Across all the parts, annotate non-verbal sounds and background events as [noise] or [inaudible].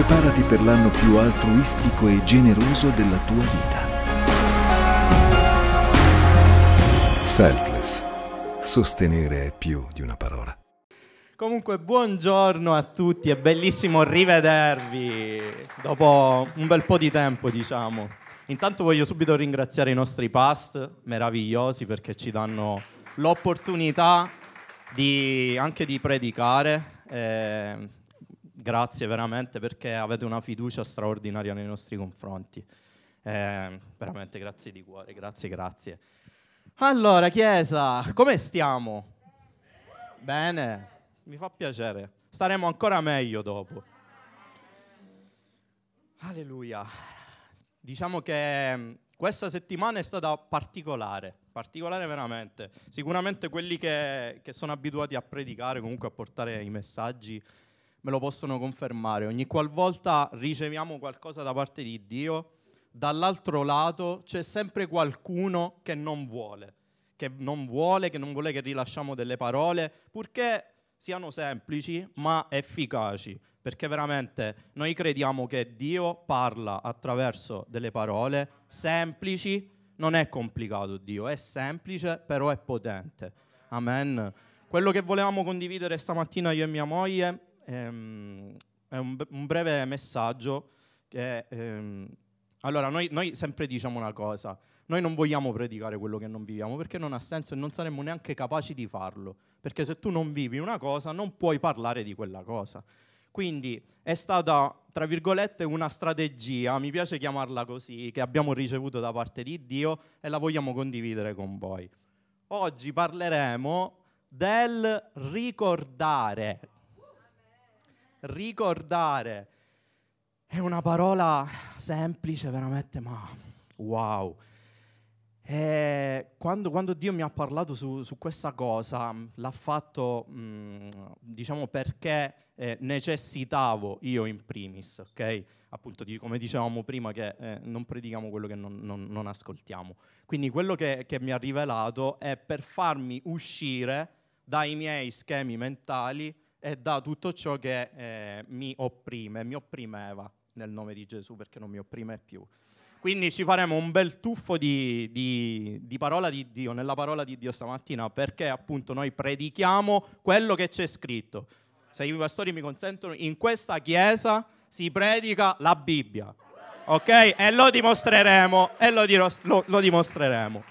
Preparati per l'anno più altruistico e generoso della tua vita. Selfless. Sostenere è più di una parola. Comunque, buongiorno a tutti, è bellissimo rivedervi dopo un bel po' di tempo, diciamo. Intanto voglio subito ringraziare i nostri past meravigliosi perché ci danno l'opportunità di, anche di predicare. Eh, grazie veramente perché avete una fiducia straordinaria nei nostri confronti. Eh, veramente grazie di cuore, grazie, grazie. Allora, Chiesa, come stiamo? Bene mi fa piacere. Staremo ancora meglio dopo. Alleluia. Diciamo che mm, questa settimana è stata particolare, particolare veramente. Sicuramente quelli che, che sono abituati a predicare, comunque a portare i messaggi, me lo possono confermare. Ogni qualvolta riceviamo qualcosa da parte di Dio, dall'altro lato c'è sempre qualcuno che non vuole, che non vuole, che non vuole che rilasciamo delle parole, purché siano semplici ma efficaci, perché veramente noi crediamo che Dio parla attraverso delle parole semplici, non è complicato Dio, è semplice però è potente. Amen. Quello che volevamo condividere stamattina io e mia moglie ehm, è un, un, breve messaggio che... Ehm, allora, noi, noi sempre diciamo una cosa, noi non vogliamo predicare quello che non viviamo perché non ha senso e non saremmo neanche capaci di farlo, perché se tu non vivi una cosa non puoi parlare di quella cosa. Quindi è stata, tra virgolette, una strategia, mi piace chiamarla così, che abbiamo ricevuto da parte di Dio e la vogliamo condividere con voi. Oggi parleremo del ricordare. Ricordare è una parola semplice, veramente, ma wow. E quando, quando, Dio mi ha parlato su, su questa cosa, l'ha fatto, mh, mm, diciamo, perché eh, necessitavo io in primis, ok? Appunto, di, come dicevamo prima, che eh, non predichiamo quello che non, non, non ascoltiamo. Quindi quello che, che, mi ha rivelato è per farmi uscire dai miei schemi mentali e da tutto ciò che eh, mi opprime, mi opprimeva nel nome di Gesù, perché non mi opprime più. Quindi ci faremo un bel tuffo di, di, di, parola di Dio, nella parola di Dio stamattina, perché appunto noi predichiamo quello che c'è scritto. Se i pastori mi consentono, in questa chiesa si predica la Bibbia. Ok? E lo dimostreremo, e lo, lo, lo dimostreremo.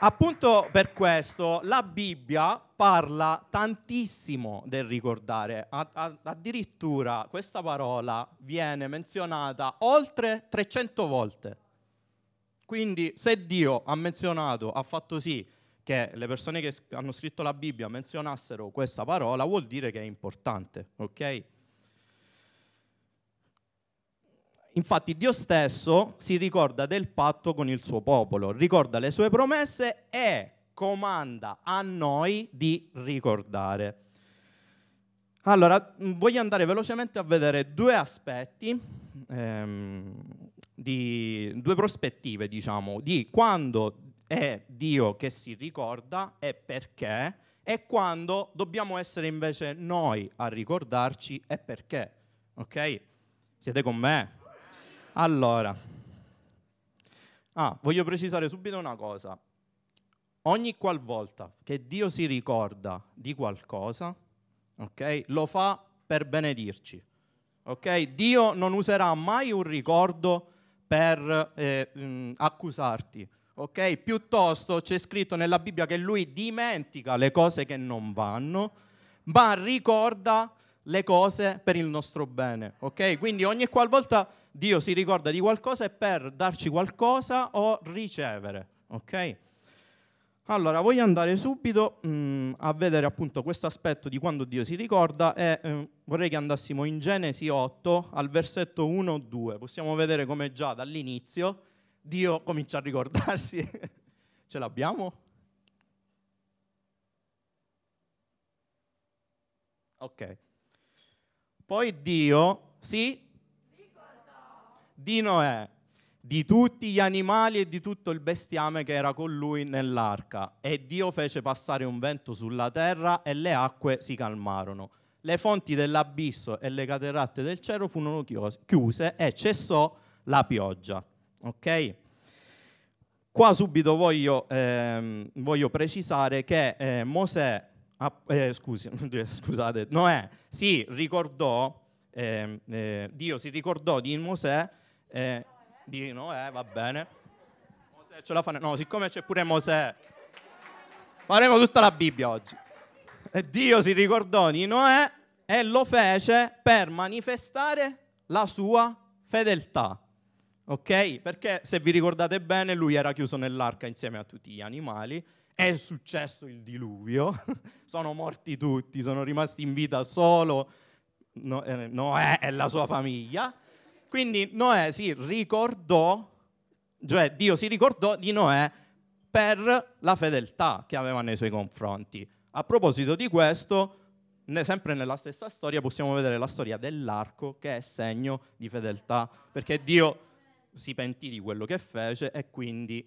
Appunto per questo la Bibbia parla tantissimo del ricordare, addirittura questa parola viene menzionata oltre 300 volte. Quindi se Dio ha menzionato, ha fatto sì che le persone che hanno scritto la Bibbia menzionassero questa parola, vuol dire che è importante, ok? Infatti Dio stesso si ricorda del patto con il suo popolo, ricorda le sue promesse e comanda a noi di ricordare. Allora, voglio andare velocemente a vedere due aspetti, ehm, di, due prospettive, diciamo, di quando è Dio che si ricorda e perché, e quando dobbiamo essere invece noi a ricordarci e perché. Ok? Siete con me? Allora, ah, voglio precisare subito una cosa. Ogni qualvolta che Dio si ricorda di qualcosa, okay, lo fa per benedirci. Okay? Dio non userà mai un ricordo per eh, accusarti. Okay? Piuttosto c'è scritto nella Bibbia che lui dimentica le cose che non vanno, ma ricorda le cose per il nostro bene. Ok? Quindi ogni qualvolta Dio si ricorda di qualcosa è per darci qualcosa o ricevere. Ok? Allora, voglio andare subito mh, mm, a vedere appunto questo aspetto di quando Dio si ricorda e eh, vorrei che andassimo in Genesi 8 al versetto 1-2. Possiamo vedere come già dall'inizio Dio comincia a ricordarsi. [laughs] Ce l'abbiamo? Ok. Poi Dio si di Noè, di tutti gli animali e di tutto il bestiame che era con lui nell'arca. E Dio fece passare un vento sulla terra e le acque si calmarono. le fonti dell'abisso e le cateratte del cielo furono chiuse e cessò la pioggia. Ok? Qua subito voglio, ehm, voglio precisare che eh, Mosè, ah, eh, scusi, [laughs] scusate, Noè si ricordò, ehm, eh, Dio si ricordò di Mosè, eh, di Noè, va bene, Mosè ce la fa, no, siccome c'è pure Mosè, faremo tutta la Bibbia oggi. E Dio si ricordò di Noè e lo fece per manifestare la sua fedeltà. Ok? Perché se vi ricordate bene, lui era chiuso nell'arca insieme a tutti gli animali. È successo il diluvio, [laughs] sono morti tutti, sono rimasti in vita solo eh, Noè e la sua famiglia. Quindi Noè si ricordò, cioè Dio si ricordò di Noè per la fedeltà che aveva nei suoi confronti. A proposito di questo, sempre nella stessa storia possiamo vedere la storia dell'arco che è segno di fedeltà, perché Dio si pentì di quello che fece e quindi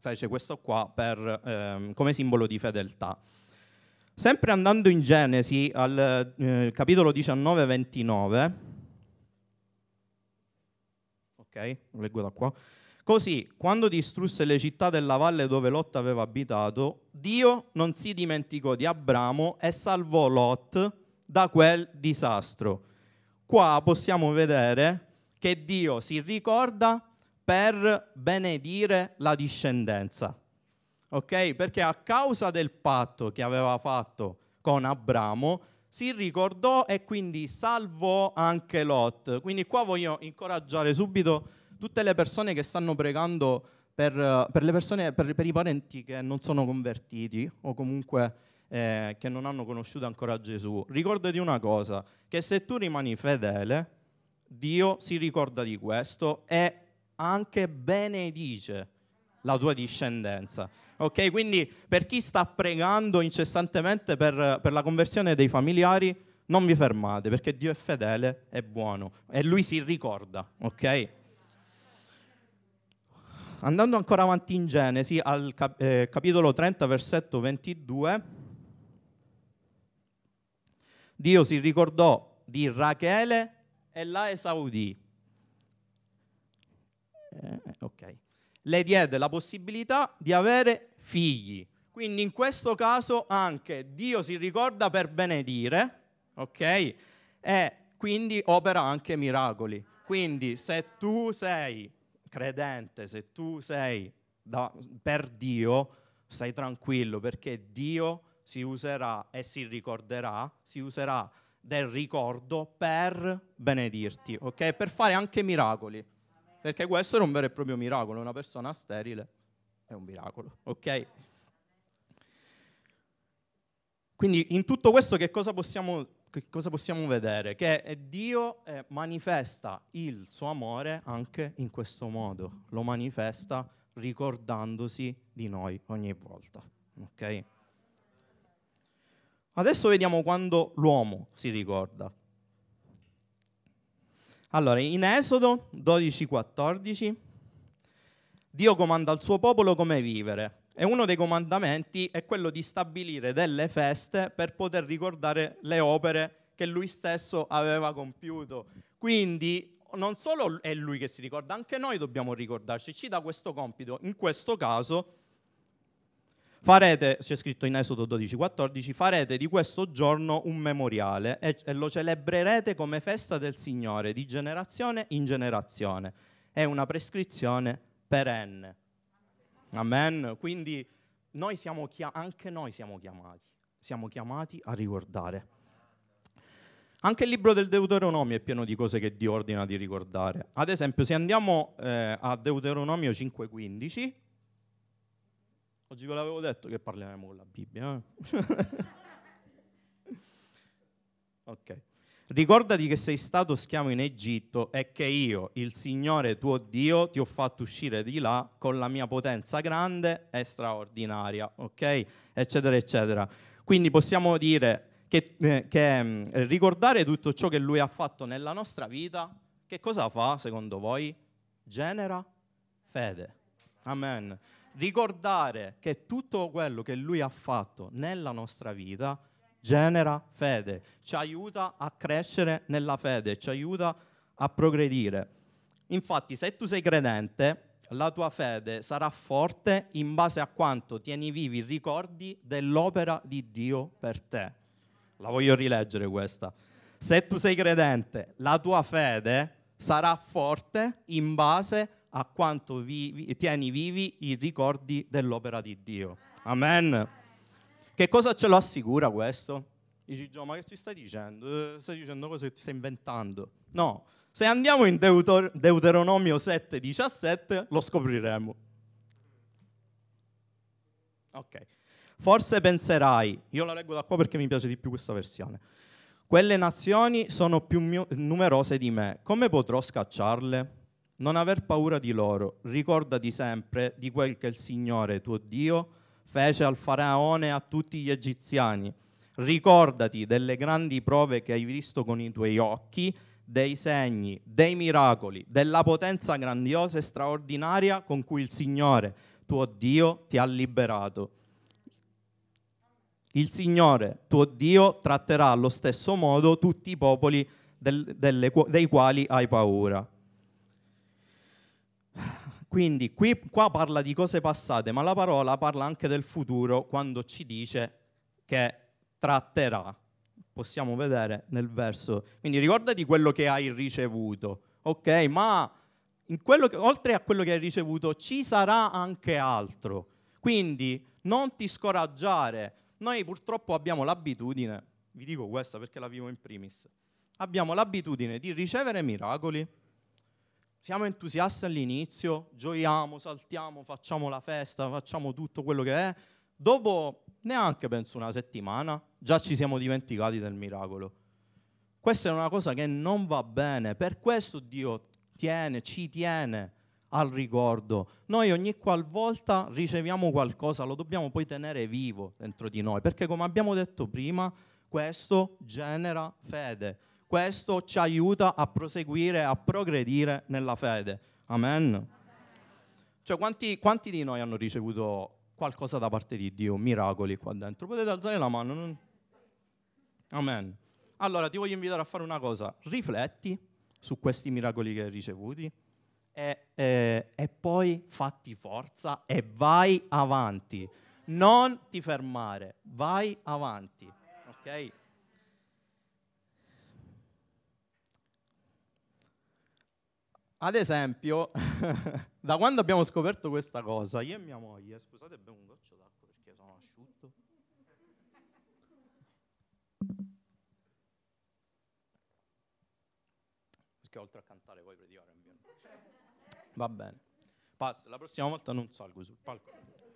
fece questo qua per, ehm, come simbolo di fedeltà. Sempre andando in Genesi al eh, capitolo 19-29, ok, leggo da qua. Così, quando distrusse le città della valle dove Lot aveva abitato, Dio non si dimenticò di Abramo e salvò Lot da quel disastro. Qua possiamo vedere che Dio si ricorda per benedire la discendenza. Ok? Perché a causa del patto che aveva fatto con Abramo, si ricordò e quindi salvò anche Lot. Quindi qua voglio incoraggiare subito tutte le persone che stanno pregando per, per, persone, per, per i parenti che non sono convertiti o comunque eh, che non hanno conosciuto ancora Gesù. Ricordati una cosa, che se tu rimani fedele, Dio si ricorda di questo e anche benedice la tua discendenza. Ok? Quindi per chi sta pregando incessantemente per, per la conversione dei familiari, non vi fermate perché Dio è fedele, è buono e Lui si ricorda. Ok? Andando ancora avanti in Genesi, al cap- eh, capitolo 30, versetto 22, Dio si ricordò di Rachele e la esaudì. Eh, ok. Le diede la possibilità di avere figli. Quindi in questo caso anche Dio si ricorda per benedire, ok? E quindi opera anche miracoli. Quindi se tu sei credente, se tu sei da, per Dio, stai tranquillo perché Dio si userà e si ricorderà, si userà del ricordo per benedirti, ok? Per fare anche miracoli. Perché questo è un vero e proprio miracolo, una persona sterile è un miracolo, ok? Quindi in tutto questo che cosa possiamo che cosa possiamo vedere? Che Dio eh, manifesta il suo amore anche in questo modo, lo manifesta ricordandosi di noi ogni volta. Okay? Adesso vediamo quando l'uomo si ricorda. Allora, in Esodo 12:14 Dio comanda al suo popolo come vivere e uno dei comandamenti è quello di stabilire delle feste per poter ricordare le opere che lui stesso aveva compiuto. Quindi non solo è lui che si ricorda, anche noi dobbiamo ricordarci, ci dà questo compito. In questo caso farete, c'è scritto in Esodo 12:14, farete di questo giorno un memoriale e, e lo celebrerete come festa del Signore di generazione in generazione. È una prescrizione perenne. Amen. Quindi noi siamo chiam- anche noi siamo chiamati, siamo chiamati a ricordare. Anche il libro del Deuteronomio è pieno di cose che Dio ordina di ricordare. Ad esempio, se andiamo eh, a Deuteronomio 5:15, oggi ve l'avevo detto che parleremo con la Bibbia. Eh? [laughs] ok. Ricordati che sei stato schiavo in Egitto e che io, il Signore tuo Dio, ti ho fatto uscire di là con la mia potenza grande e straordinaria, ok? Eccetera, eccetera. Quindi possiamo dire che, eh, che mm, ricordare tutto ciò che Lui ha fatto nella nostra vita, che cosa fa secondo voi? Genera fede. Amen. Ricordare che tutto quello che Lui ha fatto nella nostra vita genera fede, ci aiuta a crescere nella fede, ci aiuta a progredire. Infatti, se tu sei credente, la tua fede sarà forte in base a quanto tieni vivi i ricordi dell'opera di Dio per te. La voglio rileggere questa. Se tu sei credente, la tua fede sarà forte in base a quanto vivi, tieni vivi i ricordi dell'opera di Dio. Amen. Che cosa ce lo assicura questo? Dici, Gio, ma che ci stai dicendo? Eh, stai dicendo cose che ti stai inventando. No, se andiamo in Deuter- Deuteronomio 7, 17, lo scopriremo. Ok. Forse penserai, io la leggo da qua perché mi piace di più questa versione. Quelle nazioni sono più mio- numerose di me, come potrò scacciarle? Non aver paura di loro, ricordati sempre di quel che il Signore tuo Dio fece al faraone e a tutti gli egiziani. Ricordati delle grandi prove che hai visto con i tuoi occhi, dei segni, dei miracoli, della potenza grandiosa e straordinaria con cui il Signore tuo Dio ti ha liberato. Il Signore tuo Dio tratterà allo stesso modo tutti i popoli del, delle, dei quali hai paura. Quindi qui, qua parla di cose passate, ma la parola parla anche del futuro quando ci dice che tratterà. Possiamo vedere nel verso. Quindi ricordati quello che hai ricevuto, ok? Ma che, oltre a quello che hai ricevuto ci sarà anche altro. Quindi non ti scoraggiare. Noi purtroppo abbiamo l'abitudine, vi dico questa perché la vivo in primis, abbiamo l'abitudine di ricevere miracoli, siamo entusiasti all'inizio, gioiamo, saltiamo, facciamo la festa, facciamo tutto quello che è. Dopo neanche penso una settimana, già ci siamo dimenticati del miracolo. Questa è una cosa che non va bene, per questo Dio tiene, ci tiene al ricordo. Noi ogni qualvolta riceviamo qualcosa lo dobbiamo poi tenere vivo dentro di noi, perché come abbiamo detto prima, questo genera fede questo ci aiuta a proseguire, a progredire nella fede. Amen. Cioè, quanti, quanti, di noi hanno ricevuto qualcosa da parte di Dio, miracoli qua dentro? Potete alzare la mano. Non... Amen. Allora ti voglio invitare a fare una cosa, rifletti su questi miracoli che hai ricevuti e, e, e poi fatti forza e vai avanti. Non ti fermare, vai avanti. Ok? Ad esempio, [laughs] da quando abbiamo scoperto questa cosa, io e mia moglie, scusate, bevo un goccio d'acqua perché sono asciutto. Perché oltre a cantare poi predicare Va bene. Basta, la prossima volta non salgo sul palco.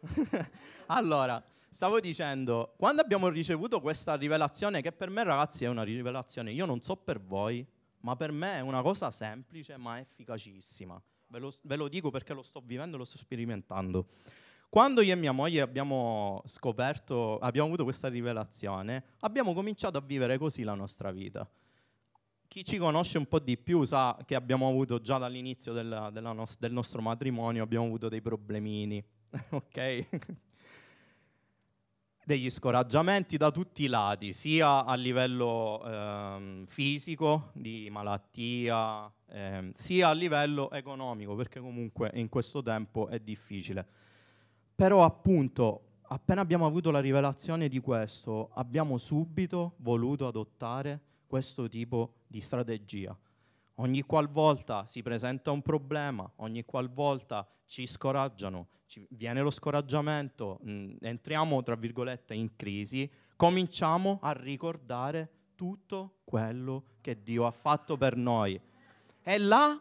[laughs] allora, stavo dicendo, quando abbiamo ricevuto questa rivelazione, che per me ragazzi è una rivelazione, io non so per voi, ma per me è una cosa semplice ma efficacissima. Ve lo, ve lo dico perché lo sto vivendo e lo sto sperimentando. Quando io e mia moglie abbiamo scoperto, abbiamo avuto questa rivelazione, abbiamo cominciato a vivere così la nostra vita. Chi ci conosce un po' di più sa che abbiamo avuto già dall'inizio nos- del nostro matrimonio, abbiamo avuto dei problemini, [laughs] ok? Degli scoraggiamenti da tutti i lati, sia a livello ehm, fisico, di malattia, ehm, sia a livello economico, perché comunque in questo tempo è difficile. Però appunto, appena abbiamo avuto la rivelazione di questo, abbiamo subito voluto adottare questo tipo di strategia. Ogni qualvolta si presenta un problema, ogni qualvolta ci scoraggiano, ci viene lo scoraggiamento, mh, mm, entriamo tra virgolette in crisi, cominciamo a ricordare tutto quello che Dio ha fatto per noi. E là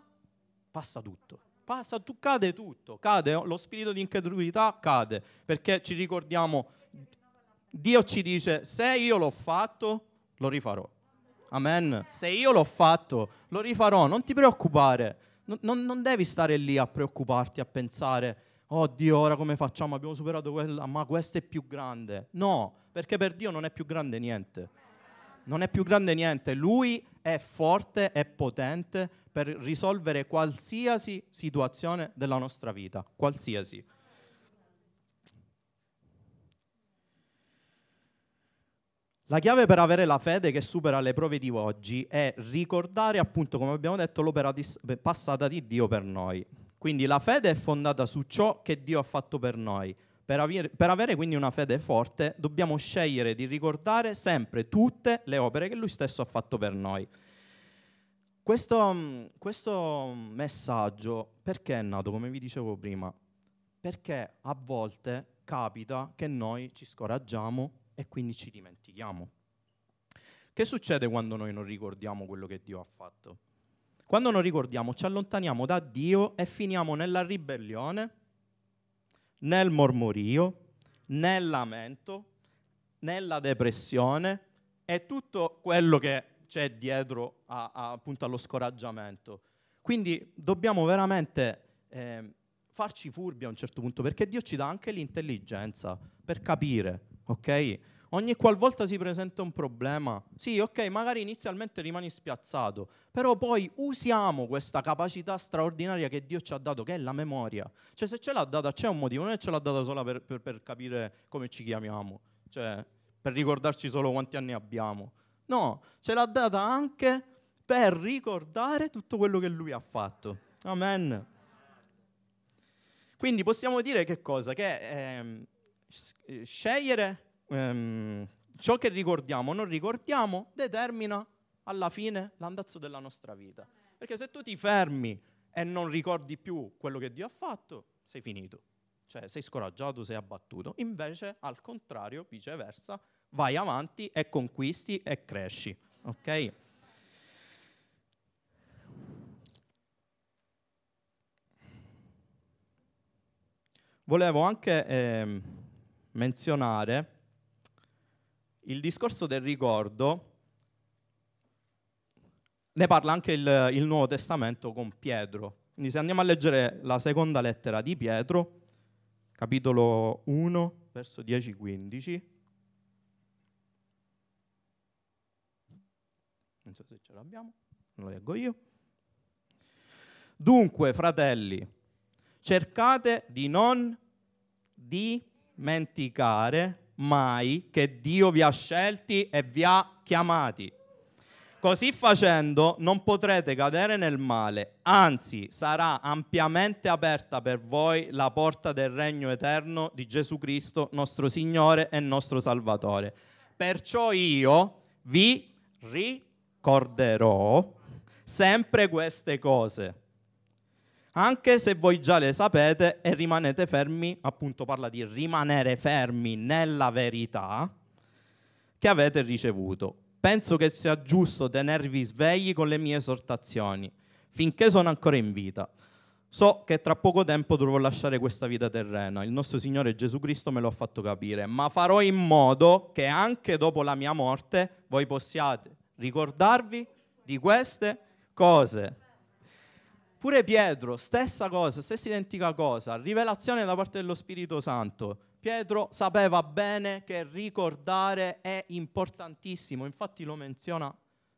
passa tutto. Passa, tu, cade tutto, cade lo spirito di incredulità, cade, perché ci ricordiamo, Dio ci dice, se io l'ho fatto, lo rifarò. Amen. Se io l'ho fatto, lo rifarò, non ti preoccupare. Non, non, non devi stare lì a preoccuparti, a pensare, oh Dio, ora come facciamo? Abbiamo superato quella, ma questa è più grande. No, perché per Dio non è più grande niente. Non è più grande niente. Lui è forte e potente per risolvere qualsiasi situazione della nostra vita, qualsiasi. La chiave per avere la fede che supera le prove di oggi è ricordare, appunto, come abbiamo detto, l'opera dis- passata di Dio per noi. Quindi la fede è fondata su ciò che Dio ha fatto per noi. Per, avere, per avere quindi una fede forte dobbiamo scegliere di ricordare sempre tutte le opere che Lui stesso ha fatto per noi. Questo, questo messaggio perché è nato, come vi dicevo prima? Perché a volte capita che noi ci scoraggiamo e quindi ci dimentichiamo. Che succede quando noi non ricordiamo quello che Dio ha fatto? Quando non ricordiamo ci allontaniamo da Dio e finiamo nella ribellione, nel mormorio, nel lamento, nella depressione e tutto quello che c'è dietro a, a, appunto allo scoraggiamento. Quindi dobbiamo veramente eh, farci furbi a un certo punto perché Dio ci dà anche l'intelligenza per capire ok? Ogni qualvolta si presenta un problema, sì, ok, magari inizialmente rimani spiazzato, però poi usiamo questa capacità straordinaria che Dio ci ha dato, che è la memoria. Cioè, se ce l'ha data, c'è un motivo, non è ce l'ha data solo per, per, per capire come ci chiamiamo, cioè per ricordarci solo quanti anni abbiamo. No, ce l'ha data anche per ricordare tutto quello che Lui ha fatto. Amen. Quindi possiamo dire che cosa? Che eh, scegliere ehm, ciò che ricordiamo o non ricordiamo determina alla fine l'andazzo della nostra vita. Perché se tu ti fermi e non ricordi più quello che Dio ha fatto, sei finito. Cioè sei scoraggiato, sei abbattuto. Invece, al contrario, viceversa, vai avanti e conquisti e cresci. Ok? Volevo anche... Eh, menzionare il discorso del ricordo, ne parla anche il, il Nuovo Testamento con Pietro. Quindi se andiamo a leggere la seconda lettera di Pietro, capitolo 1, verso 10-15. Non so se ce l'abbiamo, lo leggo io. Dunque, fratelli, cercate di non dimenticare mai che Dio vi ha scelti e vi ha chiamati. Così facendo non potrete cadere nel male, anzi sarà ampiamente aperta per voi la porta del regno eterno di Gesù Cristo, nostro Signore e nostro Salvatore. Perciò io vi ricorderò sempre queste cose anche se voi già le sapete e rimanete fermi, appunto parla di rimanere fermi nella verità che avete ricevuto. Penso che sia giusto tenervi svegli con le mie esortazioni, finché sono ancora in vita. So che tra poco tempo dovrò lasciare questa vita terrena, il nostro Signore Gesù Cristo me l'ha fatto capire, ma farò in modo che anche dopo la mia morte voi possiate ricordarvi di queste cose. Pure Pietro, stessa cosa, stessa identica cosa, rivelazione da parte dello Spirito Santo. Pietro sapeva bene che ricordare è importantissimo, infatti lo menziona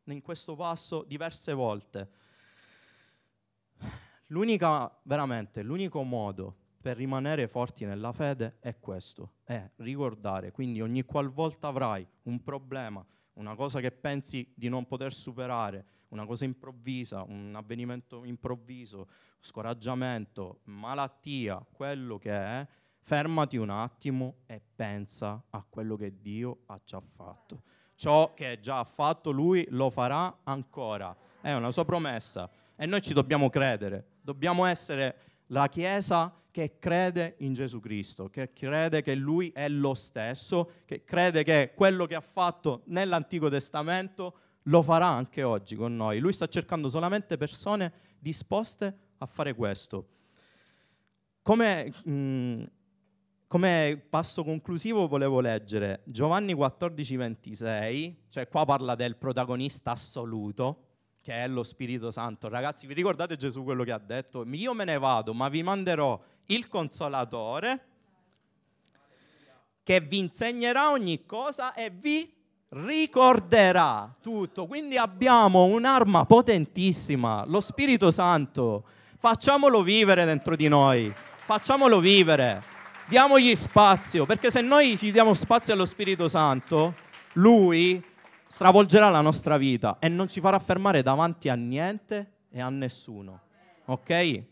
in questo passo diverse volte. L'unica, veramente, l'unico modo per rimanere forti nella fede è questo, è ricordare. Quindi ogni qualvolta avrai un problema, una cosa che pensi di non poter superare, una cosa improvvisa, un avvenimento improvviso, scoraggiamento, malattia, quello che è, fermati un attimo e pensa a quello che Dio ha già fatto. Ciò che già ha fatto Lui lo farà ancora. È una sua promessa e noi ci dobbiamo credere. Dobbiamo essere la Chiesa che crede in Gesù Cristo, che crede che Lui è lo stesso, che crede che quello che ha fatto nell'Antico Testamento lo farà anche oggi con noi. Lui sta cercando solamente persone disposte a fare questo. Come, mh, mm, come passo conclusivo volevo leggere Giovanni 14, 26, cioè qua parla del protagonista assoluto, che è lo Spirito Santo. Ragazzi, vi ricordate Gesù quello che ha detto? Io me ne vado, ma vi manderò il consolatore che vi insegnerà ogni cosa e vi ricorderà tutto. Quindi abbiamo un'arma potentissima, lo Spirito Santo. Facciamolo vivere dentro di noi, facciamolo vivere, diamogli spazio, perché se noi ci diamo spazio allo Spirito Santo, lui stravolgerà la nostra vita e non ci farà fermare davanti a niente e a nessuno. Ok?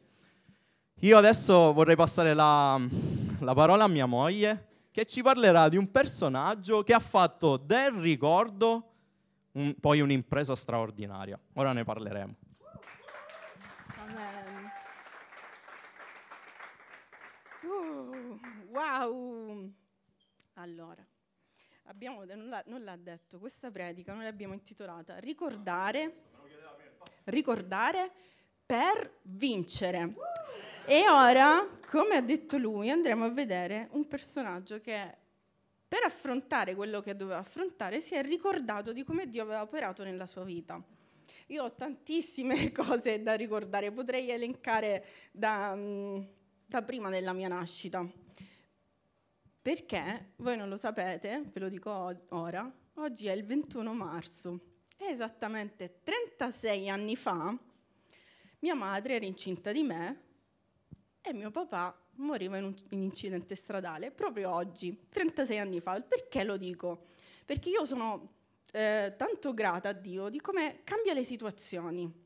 Io adesso vorrei passare la, la parola a mia moglie che ci parlerà di un personaggio che ha fatto del ricordo un, poi un'impresa straordinaria. Ora ne parleremo. Uh, wow! Allora, abbiamo, non l'ha detto, questa predica noi l'abbiamo intitolata Ricordare, ricordare per vincere. E ora, come ha detto lui, andremo a vedere un personaggio che per affrontare quello che doveva affrontare si è ricordato di come Dio aveva operato nella sua vita. Io ho tantissime [laughs] cose da ricordare, potrei elencare da, mm, da prima della mia nascita. Perché, voi non lo sapete, ve lo dico ora, oggi è il 21 marzo esattamente 36 anni fa mia madre era incinta di me e mio papà moriva in un incidente stradale proprio oggi, 36 anni fa. Perché lo dico? Perché io sono eh, tanto grata a Dio di come cambia le situazioni.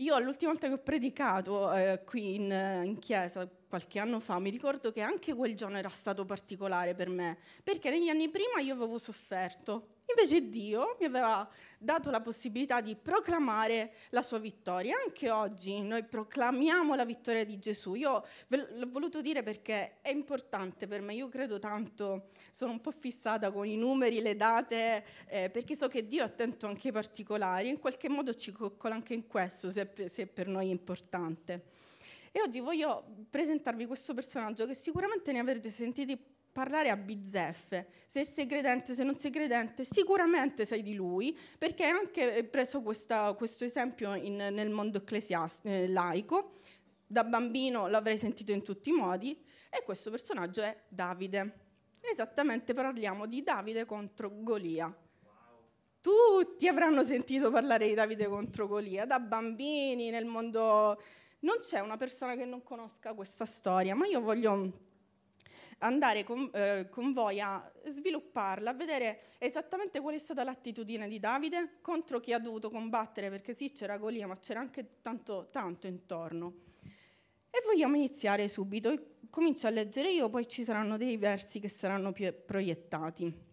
Io l'ultima volta che ho predicato eh, qui in, in, chiesa, qualche anno fa, mi ricordo che anche quel giorno era stato particolare per me, perché negli anni prima io avevo sofferto Invece Dio mi aveva dato la possibilità di proclamare la sua vittoria. Anche oggi noi proclamiamo la vittoria di Gesù. Io l'ho voluto dire perché è importante per me. Io credo tanto, sono un po' fissata con i numeri, le date, eh, perché so che Dio è attento anche ai particolari. In qualche modo ci coccola anche in questo, se, se per noi è importante. E oggi voglio presentarvi questo personaggio che sicuramente ne avrete sentiti parlare a bizzeffe. Se sei credente, se non sei credente, sicuramente sei di lui, perché anche preso questa, questo esempio in, nel mondo ecclesiastico, eh, laico. Da bambino l'avrei sentito in tutti i modi, e questo personaggio è Davide. Esattamente parliamo di Davide contro Golia. Tutti avranno sentito parlare di Davide contro Golia, da bambini, nel mondo... Non c'è una persona che non conosca questa storia, ma io voglio andare con, eh, con, voi a svilupparla, a vedere esattamente qual è stata l'attitudine di Davide contro chi ha dovuto combattere, perché sì, c'era Golia, ma c'era anche tanto, tanto intorno. E vogliamo iniziare subito. Comincio a leggere io, poi ci saranno dei versi che saranno più proiettati.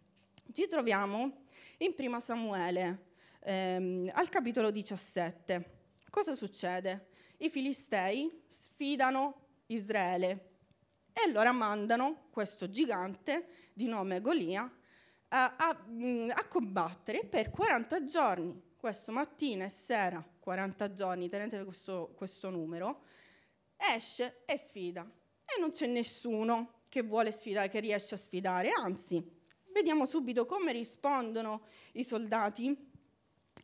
Ci troviamo in Prima Samuele, ehm, al capitolo 17. Cosa succede? I Filistei sfidano Israele e allora mandano questo gigante di nome Golia a, a, mm, a combattere per 40 giorni. Questo mattina e sera, 40 giorni, tenetevi questo, questo numero, esce e sfida. E non c'è nessuno che vuole sfidare, che riesce a sfidare, anzi, vediamo subito come rispondono i soldati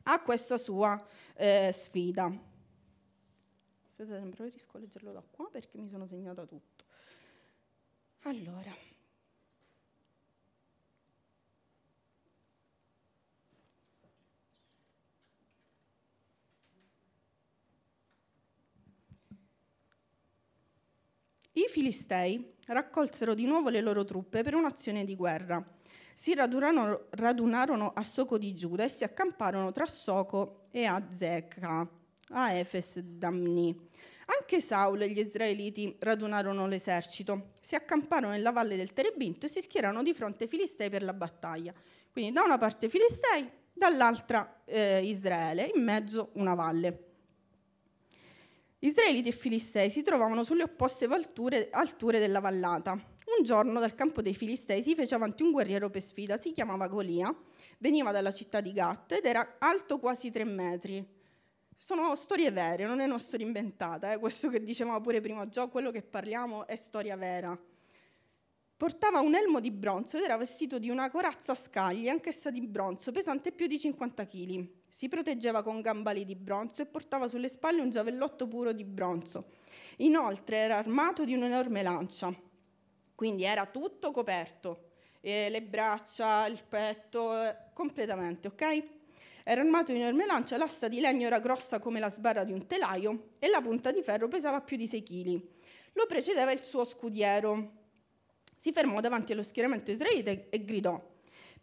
a questa sua eh, sfida. Aspettate, non riesco a leggerlo da qua perché mi sono segnata tutto. Allora, i Filistei raccolsero di nuovo le loro truppe per un'azione di guerra. Si radunarono, radunarono a Soco di Giuda e si accamparono tra Soco e Azekah, a Efes Damni. Anche Saul e gli israeliti radunarono l'esercito, si accamparono nella valle del Terebinto e si schierarono di fronte ai Filistei per la battaglia. Quindi da una parte Filistei, dall'altra eh, Israele, in mezzo una valle. Israeliti e Filistei si trovavano sulle opposte alture, alture della vallata. Un giorno dal campo dei Filistei si fece avanti un guerriero per sfida, si chiamava Golia, veniva dalla città di Gat ed era alto quasi tre metri sono storie vere, non è una storia inventata, eh? questo che dicevamo pure prima, già quello che parliamo è storia vera. Portava un elmo di bronzo ed era vestito di una corazza a scaglie, anch'essa di bronzo, pesante più di 50 kg. Si proteggeva con gambali di bronzo e portava sulle spalle un giavellotto puro di bronzo. Inoltre era armato di un'enorme lancia, quindi era tutto coperto, eh, le braccia, il petto, eh, completamente, ok? Era armato di un'enorme lancia, l'asta di legno era grossa come la sbarra di un telaio e la punta di ferro pesava più di 6 kg. Lo precedeva il suo scudiero. Si fermò davanti allo schieramento israelita e gridò: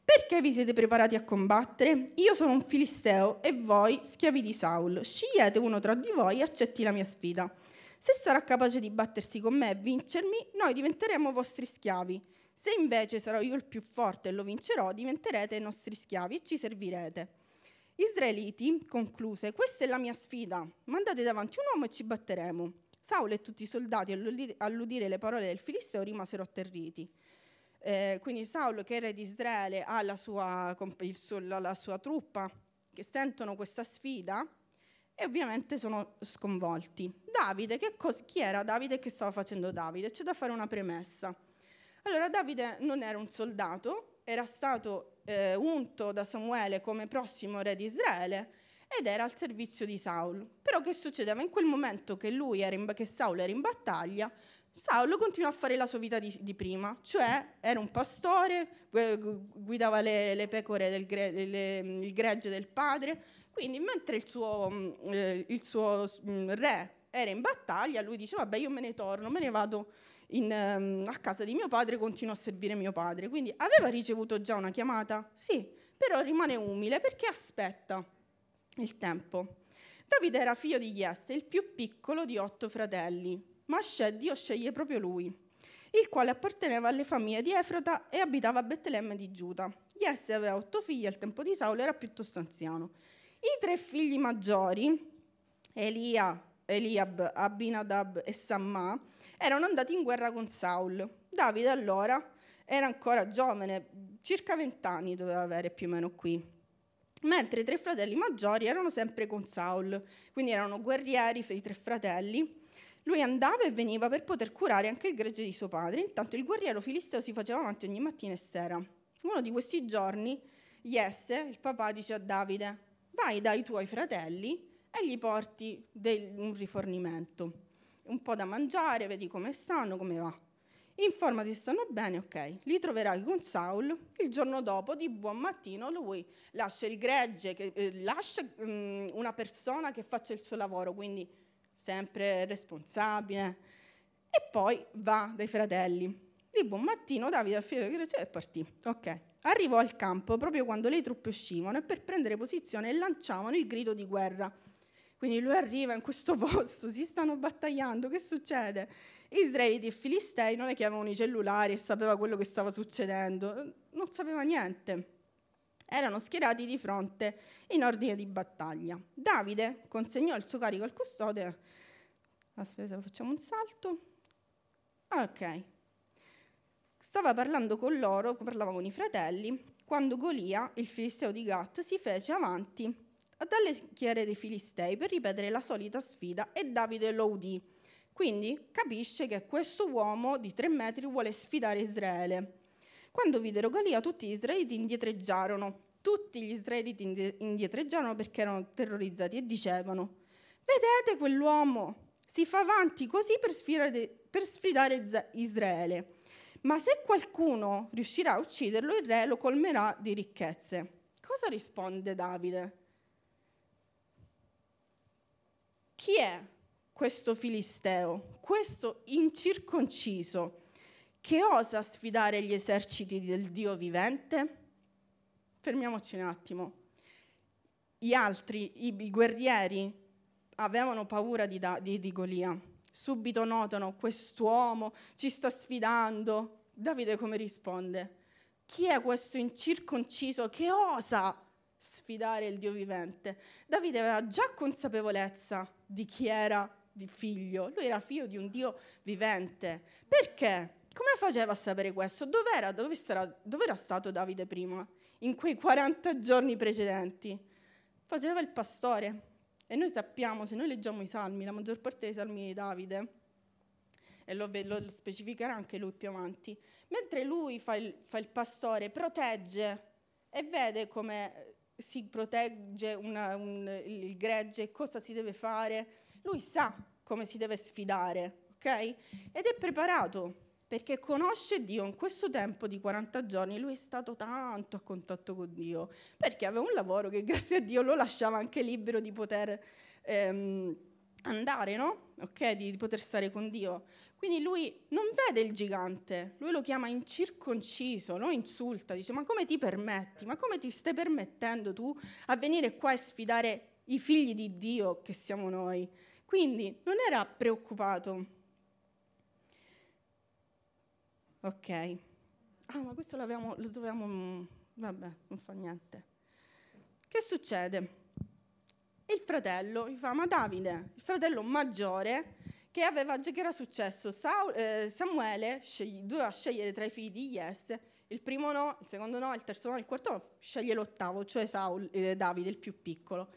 perché vi siete preparati a combattere? Io sono un filisteo e voi schiavi di Saul. Scegliete uno tra di voi e accetti la mia sfida. Se sarà capace di battersi con me e vincermi, noi diventeremo vostri schiavi. Se invece sarò io il più forte e lo vincerò, diventerete i nostri schiavi e ci servirete. Israeliti, concluse, questa è la mia sfida. Mandate davanti un uomo e ci batteremo. Saul e tutti i soldati, all'udire le parole del Filisteo, rimasero atterriti. Eh, quindi Saul, che era di Israele, ha la sua, la, la sua truppa che sentono questa sfida e ovviamente sono sconvolti. Davide, cos- chi era Davide e che stava facendo Davide? C'è da fare una premessa. Allora, Davide non era un soldato, era stato eh, unto da Samuele come prossimo re di Israele ed era al servizio di Saul. Però che succedeva? In quel momento che, in, che Saul era in battaglia, Saulo continuò a fare la sua vita di, di prima, cioè era un pastore, guidava le, le pecore del gre, le, il gregge del padre, quindi mentre il suo, mm, eh, il suo mm, re era in battaglia, lui diceva, vabbè io me ne torno, me ne vado in, um, a casa di mio padre, continuo a servire mio padre. Quindi aveva ricevuto già una chiamata? Sì, però rimane umile perché aspetta il tempo. Davide era figlio di Jesse, il più piccolo di otto fratelli ma Dio sceglie proprio lui, il quale apparteneva alle famiglie di Efrata e abitava a Betlemme di Giuda. Jesse aveva otto figli, al tempo di Saulo era piuttosto anziano. I tre figli maggiori, Elia, Eliab, Abinadab e Samma, erano andati in guerra con Saul. Davide allora era ancora giovane, circa vent'anni doveva avere più o meno qui. Mentre i tre fratelli maggiori erano sempre con Saul, quindi erano guerrieri i tre fratelli lui andava e veniva per poter curare anche il gregge di suo padre. Intanto il guerriero filisteo si faceva avanti ogni mattina e sera. Uno di questi giorni, Jesse, il papà, dice a Davide: Vai dai tuoi fratelli e gli porti del, un rifornimento, un po' da mangiare, vedi come stanno, come va. Informati se stanno bene, ok. Li troverai con Saul. Il giorno dopo, di buon mattino, lui lascia il gregge, che, eh, lascia um, una persona che faccia il suo lavoro, quindi sempre responsabile. E poi va dai fratelli. Di buon mattino Davide al figlio di Grecia e partì. Ok. Arrivò al campo proprio quando le truppe uscivano e per prendere posizione lanciavano il grido di guerra. Quindi lui arriva in questo [laughs] posto, si stanno battagliando, che succede? Israeliti e Filistei non è che avevano i cellulari e sapeva quello che stava succedendo, non sapeva niente erano schierati di fronte in ordine di battaglia. Davide consegnò il suo carico al custode. Aspetta, facciamo un salto. Ok. Stava parlando con loro, parlava con i fratelli, quando Golia, il filisteo di Gat, si fece avanti dalle schiere dei filistei per ripetere la solita sfida e Davide lo udì. Quindi capisce che questo uomo di tre metri vuole sfidare Israele. Quando videro Galia, tutti gli israeliti indietreggiarono. Tutti gli israeliti indietreggiarono perché erano terrorizzati e dicevano, vedete quell'uomo, si fa avanti così per sfidare, per sfidare Israele. Ma se qualcuno riuscirà a ucciderlo, il re lo colmerà di ricchezze. Cosa risponde Davide? Chi è questo filisteo, questo incirconciso? che osa sfidare gli eserciti del Dio vivente? Fermiamoci un attimo. Gli altri, i, i guerrieri, avevano paura di, di, di Golia. Subito notano, quest'uomo ci sta sfidando. Davide come risponde? Chi è questo incirconciso che osa sfidare il Dio vivente? Davide aveva già consapevolezza di chi era di figlio. Lui era figlio di un Dio vivente. Perché? Come faceva a sapere questo? Dov'era, dove, sarà, dove era stato Davide prima, in quei 40 giorni precedenti? Faceva il pastore. E noi sappiamo, se noi leggiamo i salmi, la maggior parte dei salmi di Davide, e lo, lo specificherà anche lui più avanti, mentre lui fa il, fa il pastore, protegge e vede come si protegge una, un, il gregge, cosa si deve fare, lui sa come si deve sfidare, ok? Ed è preparato perché conosce Dio in questo tempo di 40 giorni, lui è stato tanto a contatto con Dio, perché aveva un lavoro che [laughs] grazie a Dio lo lasciava anche libero di poter ehm, andare, no? Ok, di, di poter stare con Dio. Quindi lui non vede il gigante, lui lo chiama incirconciso, lo insulta, dice ma come ti permetti, ma come ti stai permettendo tu a venire qua e sfidare i figli di Dio che siamo noi? Quindi non era preoccupato. Ok. Ah, ma questo lo dovevamo... Vabbè, non fa niente. Che succede? Il fratello gli fa, ma Davide, il fratello maggiore, che, aveva, che era successo, Saul, eh, Samuele scegli, doveva scegliere tra i figli di Jesse, il primo no, il secondo no, il terzo no, il quarto no, sceglie l'ottavo, cioè Saul, eh, Davide, il più piccolo.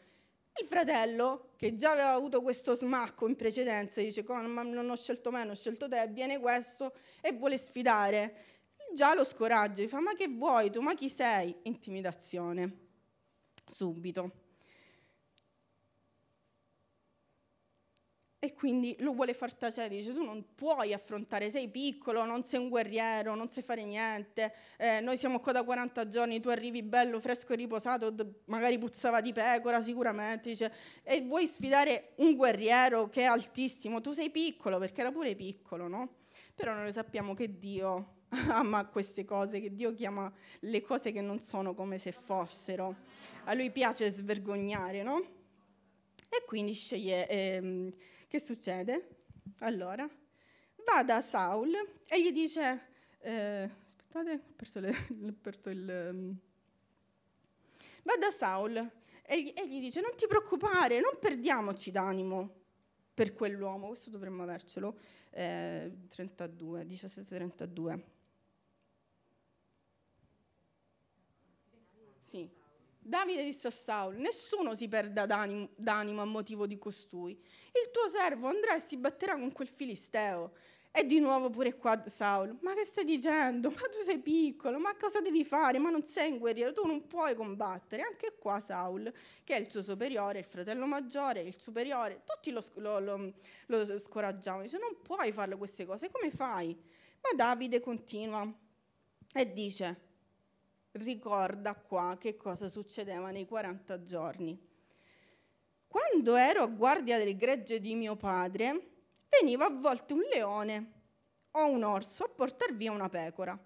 Il fratello, che già aveva avuto questo smacco in precedenza, dice, ma non ho scelto me, non ho scelto te, viene questo e vuole sfidare. Già lo scoraggia, gli fa, ma che vuoi tu, ma chi sei? Intimidazione, subito. E quindi lo vuole far tacere, dice tu non puoi affrontare, sei piccolo, non sei un guerriero, non sai fare niente, eh, noi siamo qua da 40 giorni, tu arrivi bello, fresco e riposato, magari puzzava di pecora sicuramente, dice, e vuoi sfidare un guerriero che è altissimo, tu sei piccolo, perché era pure piccolo, no? Però noi sappiamo che Dio [laughs] ama queste cose, che Dio chiama le cose che non sono come se fossero. A lui piace svergognare, no? E quindi sceglie... Ehm, che succede? Allora, va da Saul e gli dice, eh, aspettate, ho perso, le, [laughs] ho perso il... Um, va da Saul e gli, e gli dice, non ti preoccupare, non perdiamoci d'animo per quell'uomo, questo dovremmo avercelo, eh, 32, 17-32. Sì. Davide disse a Saul, nessuno si perda d'animo, d'animo, a motivo di costui. Il tuo servo andrà e si batterà con quel filisteo. E di nuovo pure qua Saul, ma che stai dicendo? Ma tu sei piccolo, ma cosa devi fare? Ma non sei un guerriero, tu non puoi combattere. Anche qua Saul, che è il suo superiore, il fratello maggiore, il superiore, tutti lo, lo, lo, lo scoraggiavano. Dice, non puoi fare queste cose, come fai? Ma Davide continua e dice, ricorda qua che cosa succedeva nei 40 giorni. Quando ero a guardia del gregge di mio padre, veniva a volte un leone o un orso a portar via una pecora.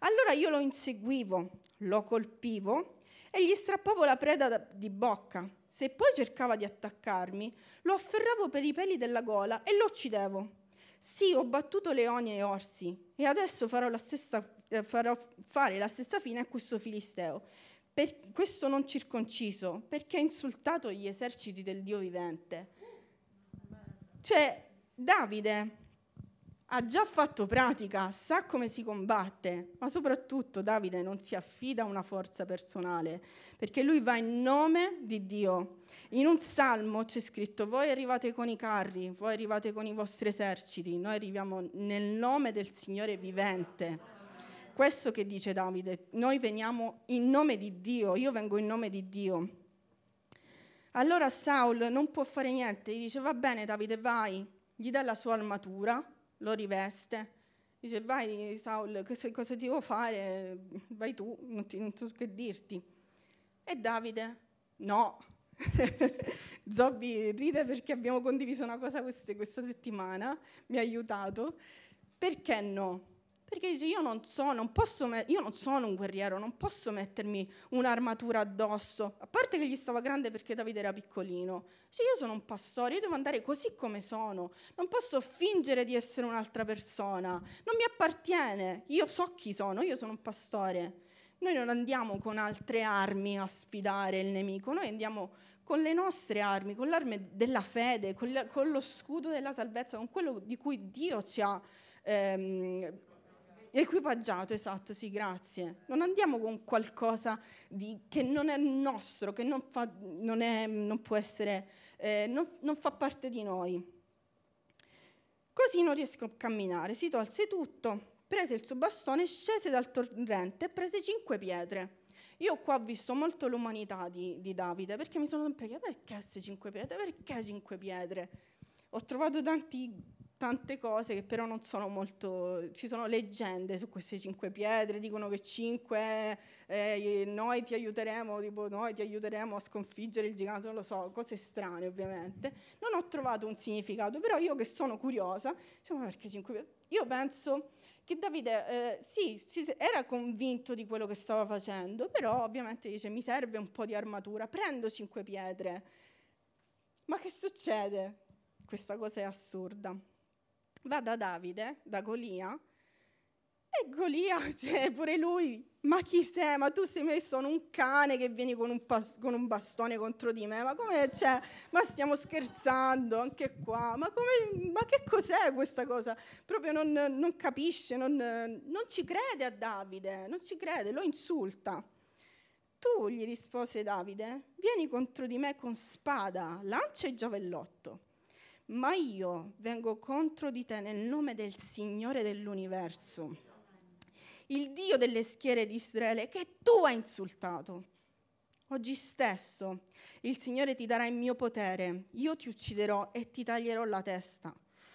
Allora io lo inseguivo, lo colpivo e gli strappavo la preda di bocca. Se poi cercava di attaccarmi, lo afferravo per i peli della gola e lo uccidevo. Sì, ho battuto leoni e orsi e adesso farò la stessa farò fare la stessa fine a questo filisteo, per questo non circonciso, perché ha insultato gli eserciti del Dio vivente. Cioè, Davide ha già fatto pratica, sa come si combatte, ma soprattutto Davide non si affida a una forza personale, perché lui va in nome di Dio. In un salmo c'è scritto, voi arrivate con i carri, voi arrivate con i vostri eserciti, noi arriviamo nel nome del Signore vivente questo che dice Davide, noi veniamo in nome di Dio, io vengo in nome di Dio. Allora Saul non può fare niente, gli dice va bene Davide vai, gli dà la sua armatura, lo riveste, dice vai Saul, cosa, ti devo fare? Vai tu, non, ti, non so che dirti. E Davide, no. [laughs] Zobbi ride perché abbiamo condiviso una cosa queste, questa settimana, mi ha aiutato. Perché no? Perché dice, io non, so, non posso, io non sono un guerriero, non posso mettermi un'armatura addosso. A parte che gli stava grande perché Davide era piccolino. Dice, io sono un pastore, io devo andare così come sono. Non posso fingere di essere un'altra persona. Non mi appartiene. Io so chi sono, io sono un pastore. Noi non andiamo con altre armi a sfidare il nemico, noi andiamo con le nostre armi, con l'arme della fede, con, con lo scudo della salvezza, con quello di cui Dio ci ha ehm, Equipaggiato, esatto, sì, grazie. Non andiamo con qualcosa di, che non è nostro, che non, fa, non, è, non può essere, eh, non, non fa parte di noi. Così non riesco a camminare, si tolse tutto, prese il suo bastone, scese dal torrente e prese cinque pietre. Io qua ho visto molto l'umanità di, di Davide, perché mi sono sempre chiesto perché queste cinque pietre, perché cinque pietre? Ho trovato tanti tante cose che però non sono molto... Ci sono leggende su queste cinque pietre, dicono che cinque, eh, noi ti aiuteremo, tipo noi ti aiuteremo a sconfiggere il gigante, non lo so, cose strane ovviamente. Non ho trovato un significato, però io che sono curiosa, diciamo perché cinque pietre? Io penso che Davide eh, sì, sì, era convinto di quello che stava facendo, però ovviamente dice mi serve un po' di armatura, prendo cinque pietre. Ma che succede? Questa cosa è assurda va da Davide, da Golia, e Golia, [laughs] cioè pure lui, ma chi sei? Ma tu sei messo in un cane che vieni con un, pas- con un bastone contro di me? Ma come c'è? Ma stiamo scherzando anche qua? Ma, come, ma che cos'è questa cosa? Proprio non, non capisce, non, non ci crede a Davide, non ci crede, lo insulta. Tu gli rispose Davide, vieni contro di me con spada, lancia e giavellotto ma io vengo contro di te nel nome del Signore dell'universo, il Dio delle schiere di Israele che tu hai insultato. Oggi stesso il Signore ti darà il mio potere, io ti ucciderò e ti taglierò la testa.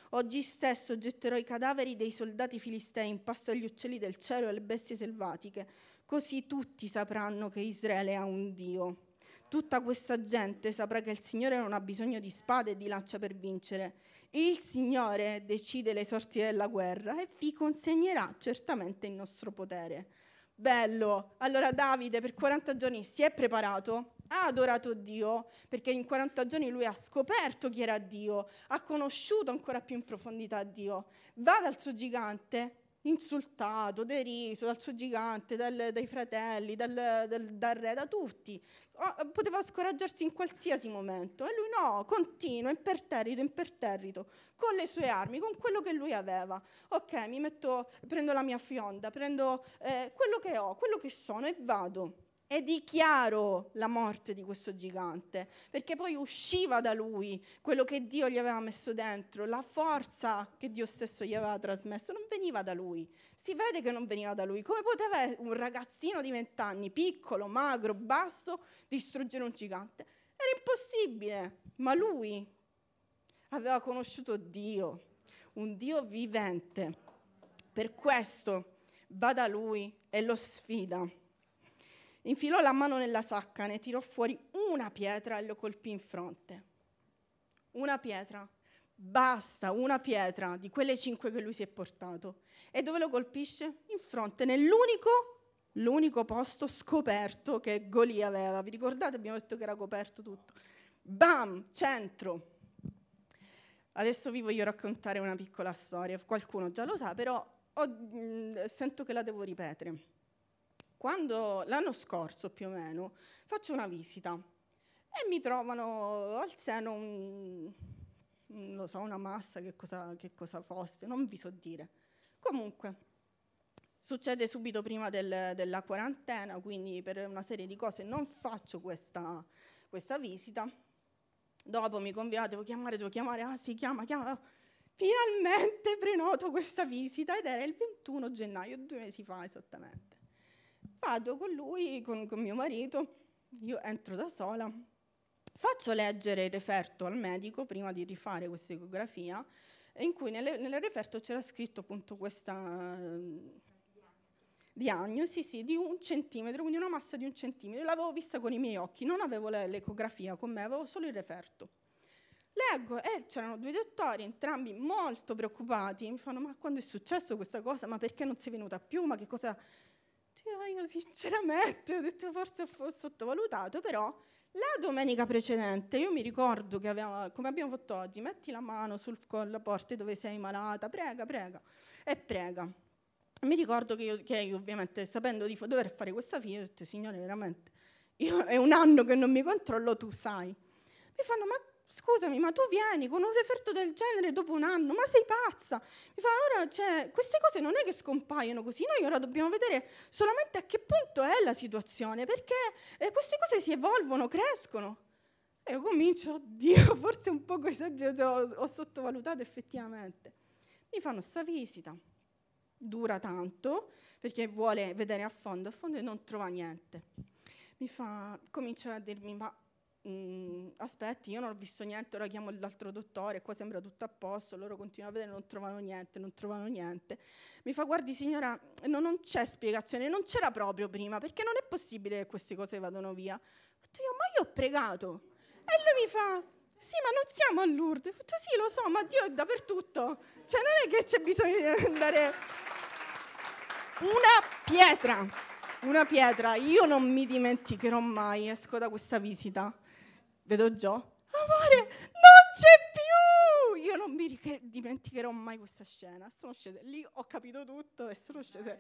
Oggi stesso getterò i cadaveri dei soldati filistei in pasto agli uccelli del cielo e alle bestie selvatiche, così tutti sapranno che Israele ha un Dio tutta questa gente saprà che il Signore non ha bisogno di spade e di lancia per vincere. Il Signore decide le sorti della guerra e vi consegnerà certamente il nostro potere. Bello! Allora Davide per 40 giorni si è preparato, ha adorato Dio, perché in 40 giorni lui ha scoperto chi era Dio, ha conosciuto ancora più in profondità Dio. Va dal suo gigante insultato, deriso dal suo gigante, dal, dai fratelli, dal, dal, dal, re, da tutti. Oh, poteva scoraggiarsi in qualsiasi momento e lui no, continua imperterrito, imperterrito, con le sue armi, con quello che lui aveva. Ok, mi metto, prendo la mia fionda, prendo eh, quello che ho, quello che sono e vado e dichiaro la morte di questo gigante, perché poi usciva da lui quello che Dio gli aveva messo dentro, la forza che Dio stesso gli aveva trasmesso, non veniva da lui. Si vede che non veniva da lui. Come poteva un ragazzino di vent'anni, piccolo, magro, basso, distruggere un gigante? Era impossibile, ma lui aveva conosciuto Dio, un Dio vivente. Per questo va da lui e lo sfida infilò la mano nella sacca, ne tirò fuori una pietra e lo colpì in fronte. Una pietra. Basta, una pietra di quelle cinque che lui si è portato. E dove lo colpisce? In fronte, nell'unico l'unico posto scoperto che Golia aveva. Vi ricordate? Abbiamo detto che era coperto tutto. Bam! Centro. Adesso vi voglio raccontare una piccola storia. Qualcuno già lo sa, però ho, mh, sento che la devo ripetere quando l'anno scorso più o meno faccio una visita e mi trovano al seno un, non so, una massa, che cosa, che cosa fosse, non vi so dire. Comunque, succede subito prima del, della quarantena, quindi per una serie di cose non faccio questa, questa visita. Dopo mi conviate, devo chiamare, devo chiamare, ah si chiama, chiama. Finalmente prenoto questa visita ed era il 21 gennaio, due mesi fa esattamente. Vado con lui, con, con mio marito, io entro da sola, faccio leggere il referto al medico prima di rifare questa ecografia, in cui nel, nel referto c'era scritto appunto questa diagnosi sì, di un centimetro, quindi una massa di un centimetro. L'avevo vista con i miei occhi, non avevo l'ecografia con me, avevo solo il referto. Leggo e eh, c'erano due dottori, entrambi molto preoccupati. Mi fanno: Ma quando è successo questa cosa? Ma perché non sei venuta più? Ma che cosa io sinceramente ho detto forse ho sottovalutato, però la domenica precedente io mi ricordo che avevamo, come abbiamo fatto oggi, metti la mano sul, con la porta dove sei malata, prega, prega, e prega. Mi ricordo che io, che io ovviamente sapendo di dover fare questa fine, ho detto, signore, veramente, io, è un anno che non mi controllo, tu sai. Mi fanno, ma scusami, ma tu vieni con un referto del genere dopo un anno, ma sei pazza? Mi fa, ora, cioè, queste cose non è che scompaiono così, noi ora dobbiamo vedere solamente a che punto è la situazione, perché eh, queste cose si evolvono, crescono. E io comincio, oddio, [laughs] forse un po' esagerato, ho sottovalutato effettivamente. Mi fanno sta visita, dura tanto, perché vuole vedere a fondo, a fondo e non trova niente. Mi fa, cominciano a dirmi, ma "Mm, aspetti, io non ho visto niente, ora chiamo l'altro dottore, qua sembra tutto a posto, loro continuano a vedere, non trovano niente, non trovano niente. Mi fa, guardi signora, no, non c'è spiegazione, non c'era proprio prima, perché non è possibile che queste cose vadano via. Ho detto ma io ho pregato. E lui mi fa, sì, ma non siamo a Lourdes. Ho detto sì, lo so, ma Dio è dappertutto. Cioè non è che c'è bisogno di andare... Una pietra, una pietra. Io non mi dimenticherò mai, esco da questa visita. Vedo Gio. Amore, non c'è più! Io non mi dimenticherò mai questa scena. Sono scese, lì ho capito tutto e sono scese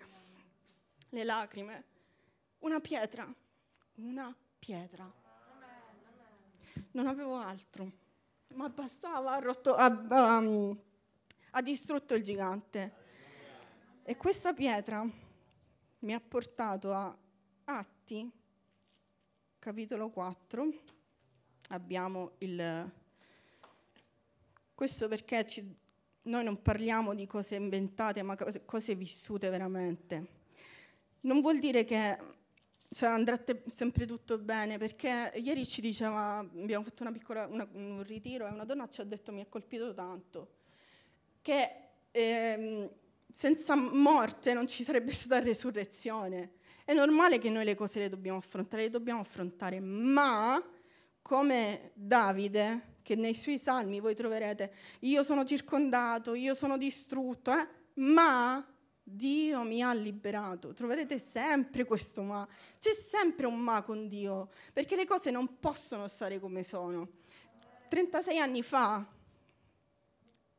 le lacrime. Una pietra, una pietra. Non avevo altro, ma bastava, ha, rotto, ha, um, ha distrutto il gigante. E questa pietra mi ha portato a Atti, capitolo 4. Abbiamo il... Questo perché ci- noi non parliamo di cose inventate, ma cose, cose vissute veramente. Non vuol dire che cioè, andrà te- sempre tutto bene, perché ieri ci diceva, abbiamo fatto una piccola, una- un ritiro e una donna ci ha detto mi ha colpito tanto, che ehm, senza morte non ci sarebbe stata resurrezione. È normale che noi le cose le dobbiamo affrontare, le dobbiamo affrontare, ma come Davide, che nei suoi salmi voi troverete, io sono circondato, io sono distrutto, eh, ma Dio mi ha liberato. Troverete sempre questo ma. C'è sempre un ma con Dio, perché le cose non possono stare come sono. 36 anni fa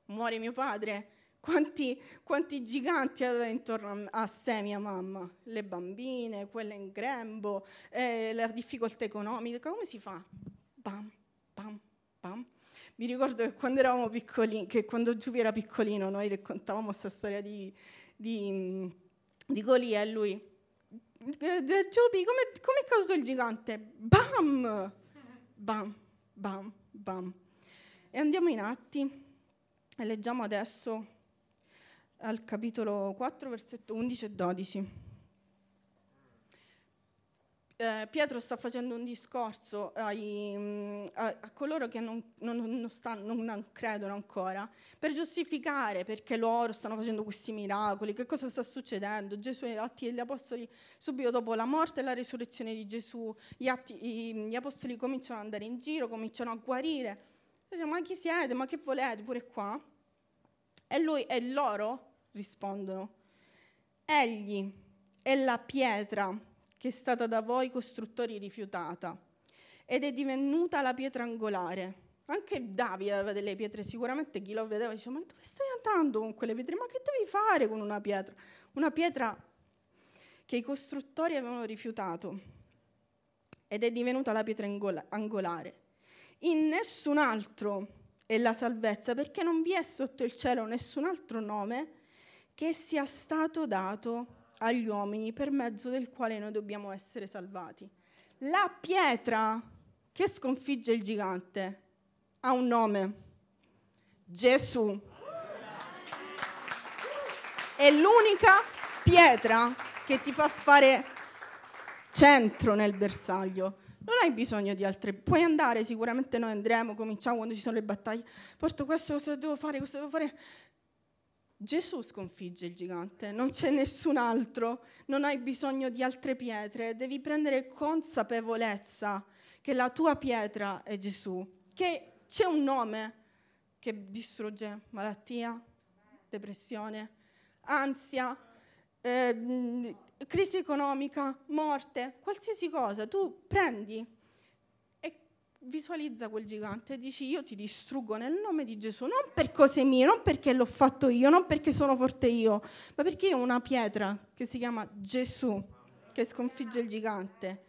muore mio padre. Quanti, quanti giganti aveva intorno a, sé mia mamma? Le bambine, quelle in grembo, eh, la difficoltà economica. Come si fa? Bam, bam, bam. Mi ricordo che quando eravamo piccoli, che quando Giubi era piccolino, noi raccontavamo questa storia di, di, di Golia e lui. "Eh, Giubi, come, come è caduto il gigante? Bam! Bam, bam, bam. E andiamo in atti e leggiamo adesso al capitolo 4, versetto 11 e 12. Eh, Pietro sta facendo un discorso ai, mm, a, a coloro che non, non- non stanno- non credono ancora per giustificare perché loro stanno facendo questi miracoli, che cosa sta succedendo. Gesù e gli atti degli apostoli, subito dopo la morte e la risurrezione di Gesù, gli, atti- gli apostoli cominciano ad andare in giro, cominciano a guarire. E dicono, ma chi siete? Ma che volete pure qua? E lui e loro rispondono, egli è la pietra che è stata da voi costruttori rifiutata ed è divenuta la pietra angolare. Anche Davide aveva delle pietre, sicuramente chi lo vedeva diceva, ma dove stai andando con quelle pietre? Ma che devi fare con una pietra? Una pietra che i costruttori avevano rifiutato ed è divenuta la pietra angola- angolare. In nessun altro è la salvezza, perché non vi è sotto il cielo nessun altro nome che sia stato dato agli uomini per mezzo del quale noi dobbiamo essere salvati. La pietra che sconfigge il gigante ha un nome, Gesù. È l'unica pietra che ti fa fare centro nel bersaglio. Non hai bisogno di altre. Puoi andare, sicuramente noi andremo, cominciamo quando ci sono le battaglie. Porto questo, cosa devo fare, cosa devo fare. Gesù sconfigge il gigante, non c'è nessun altro, non hai bisogno di altre pietre, devi prendere consapevolezza che la tua pietra è Gesù, che c'è un nome che distrugge malattia, depressione, ansia, ehm, crisi economica, morte, qualsiasi cosa, tu prendi visualizza quel gigante e dici io ti distruggo nel nome di Gesù, non per cose mie, non perché l'ho fatto io, non perché sono forte io, ma perché ho una pietra che si chiama Gesù, che sconfigge il gigante.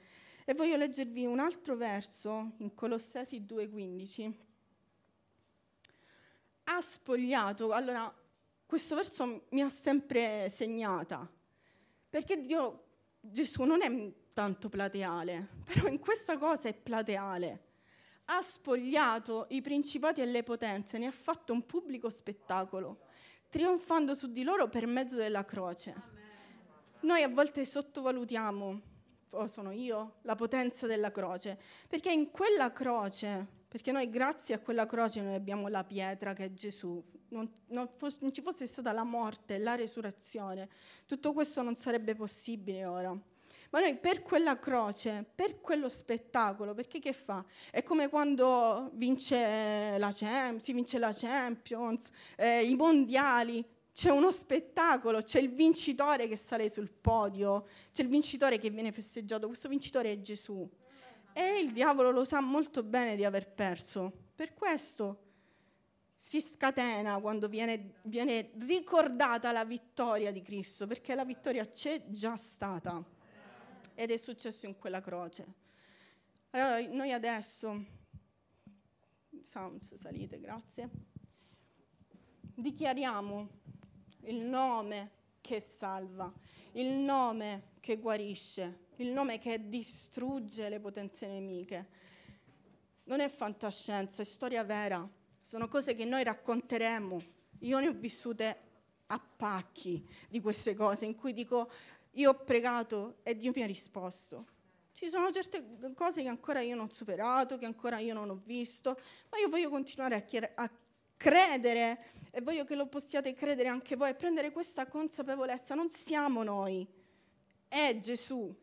E voglio leggervi un altro verso in Colossesi 2,15. Ha spogliato, allora questo verso mi ha sempre segnata, perché Dio, Gesù non è tanto plateale, però in questa cosa è plateale. Ha spogliato i principati e le potenze, ne ha fatto un pubblico spettacolo, trionfando su di loro per mezzo della croce. Noi a volte sottovalutiamo o sono io, la potenza della croce, perché in quella croce, perché noi grazie a quella croce noi abbiamo la pietra che è Gesù, non, non, fosse, non ci fosse stata la morte, la resurrezione, tutto questo non sarebbe possibile ora. Ma noi per quella croce, per quello spettacolo, perché che fa? È come quando vince la, si vince la Champions, eh, i mondiali, c'è uno spettacolo, c'è il vincitore che sale sul podio, c'è il vincitore che viene festeggiato, questo vincitore è Gesù. E il diavolo lo sa molto bene di aver perso. Per questo si scatena quando viene, viene ricordata la vittoria di Cristo, perché la vittoria c'è già stata ed è successo in quella croce. Allora noi adesso, sounds salite, grazie, dichiariamo il nome che salva, il nome che guarisce, il nome che distrugge le potenze nemiche. Non è fantascienza, è storia vera, sono cose che noi racconteremo. Io ne ho vissute a pacchi di queste cose in cui dico io ho pregato e Dio mi ha risposto. Ci sono certe cose che ancora io non ho superato, che ancora io non ho visto, ma io voglio continuare a, chier- a credere e voglio che lo possiate credere anche voi e prendere questa consapevolezza. Non siamo noi, è Gesù